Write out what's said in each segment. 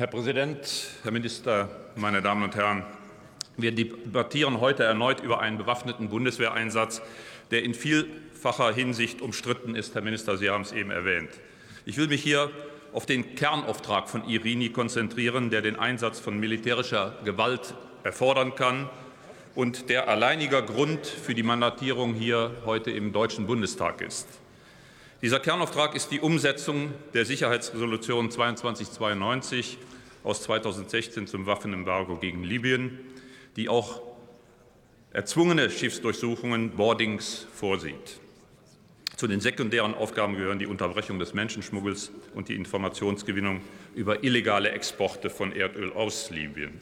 Herr Präsident, Herr Minister, meine Damen und Herren! Wir debattieren heute erneut über einen bewaffneten Bundeswehreinsatz, der in vielfacher Hinsicht umstritten ist. Herr Minister, Sie haben es eben erwähnt. Ich will mich hier auf den Kernauftrag von Irini konzentrieren, der den Einsatz von militärischer Gewalt erfordern kann und der alleiniger Grund für die Mandatierung hier heute im Deutschen Bundestag ist. Dieser Kernauftrag ist die Umsetzung der Sicherheitsresolution 2292 aus 2016 zum Waffenembargo gegen Libyen, die auch erzwungene Schiffsdurchsuchungen, Boardings vorsieht. Zu den sekundären Aufgaben gehören die Unterbrechung des Menschenschmuggels und die Informationsgewinnung über illegale Exporte von Erdöl aus Libyen.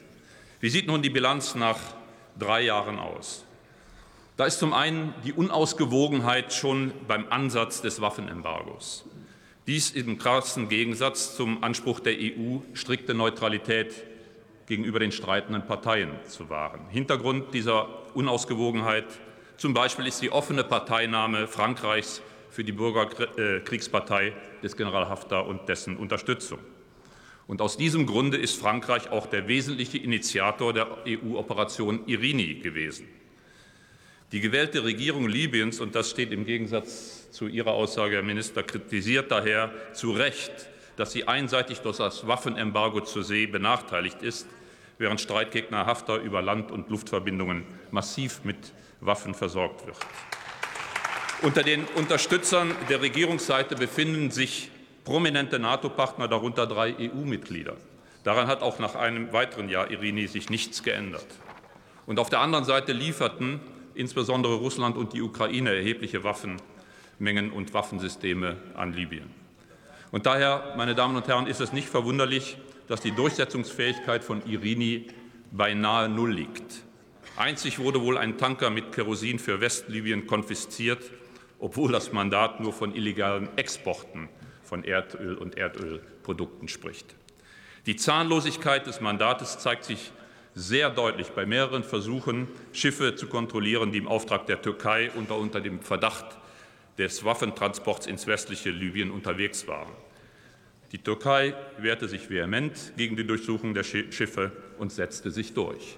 Wie sieht nun die Bilanz nach drei Jahren aus? Da ist zum einen die Unausgewogenheit schon beim Ansatz des Waffenembargos. Dies im krassen Gegensatz zum Anspruch der EU, strikte Neutralität gegenüber den streitenden Parteien zu wahren. Hintergrund dieser Unausgewogenheit zum Beispiel ist die offene Parteinahme Frankreichs für die Bürgerkriegspartei des General Haftar und dessen Unterstützung. Und aus diesem Grunde ist Frankreich auch der wesentliche Initiator der EU-Operation Irini gewesen. Die gewählte Regierung Libyens, und das steht im Gegensatz zu Ihrer Aussage, Herr Minister, kritisiert daher zu Recht, dass sie einseitig durch das Waffenembargo zur See benachteiligt ist, während Streitgegner Haftar über Land- und Luftverbindungen massiv mit Waffen versorgt wird. Unter den Unterstützern der Regierungsseite befinden sich prominente NATO-Partner, darunter drei EU-Mitglieder. Daran hat auch nach einem weiteren Jahr Irini sich nichts geändert. Und auf der anderen Seite lieferten insbesondere Russland und die Ukraine erhebliche Waffenmengen und Waffensysteme an Libyen. Und daher, meine Damen und Herren, ist es nicht verwunderlich, dass die Durchsetzungsfähigkeit von Irini beinahe null liegt. Einzig wurde wohl ein Tanker mit Kerosin für Westlibyen konfisziert, obwohl das Mandat nur von illegalen Exporten von Erdöl und Erdölprodukten spricht. Die Zahnlosigkeit des Mandates zeigt sich sehr deutlich bei mehreren Versuchen, Schiffe zu kontrollieren, die im Auftrag der Türkei unter, unter dem Verdacht des Waffentransports ins westliche Libyen unterwegs waren. Die Türkei wehrte sich vehement gegen die Durchsuchung der Schiffe und setzte sich durch.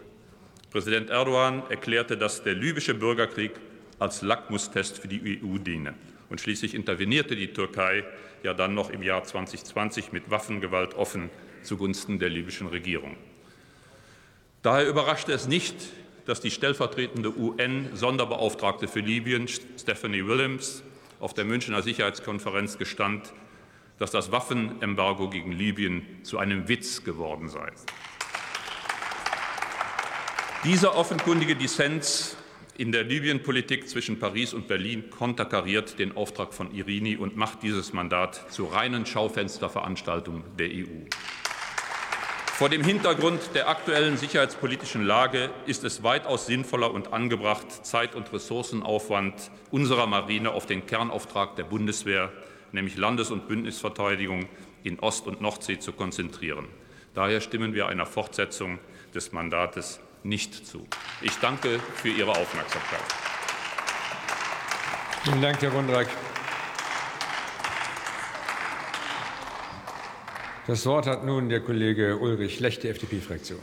Präsident Erdogan erklärte, dass der libysche Bürgerkrieg als Lackmustest für die EU diene. Und schließlich intervenierte die Türkei ja dann noch im Jahr 2020 mit Waffengewalt offen zugunsten der libyschen Regierung. Daher überraschte es nicht, dass die stellvertretende UN-Sonderbeauftragte für Libyen, Stephanie Williams, auf der Münchner Sicherheitskonferenz gestand, dass das Waffenembargo gegen Libyen zu einem Witz geworden sei. Dieser offenkundige Dissens in der Libyenpolitik zwischen Paris und Berlin konterkariert den Auftrag von Irini und macht dieses Mandat zur reinen Schaufensterveranstaltung der EU. Vor dem Hintergrund der aktuellen sicherheitspolitischen Lage ist es weitaus sinnvoller und angebracht, Zeit- und Ressourcenaufwand unserer Marine auf den Kernauftrag der Bundeswehr, nämlich Landes- und Bündnisverteidigung in Ost- und Nordsee, zu konzentrieren. Daher stimmen wir einer Fortsetzung des Mandates nicht zu. Ich danke für Ihre Aufmerksamkeit. Vielen Dank, Herr Wondrak. Das Wort hat nun der Kollege Ulrich Lech, der FDP-Fraktion.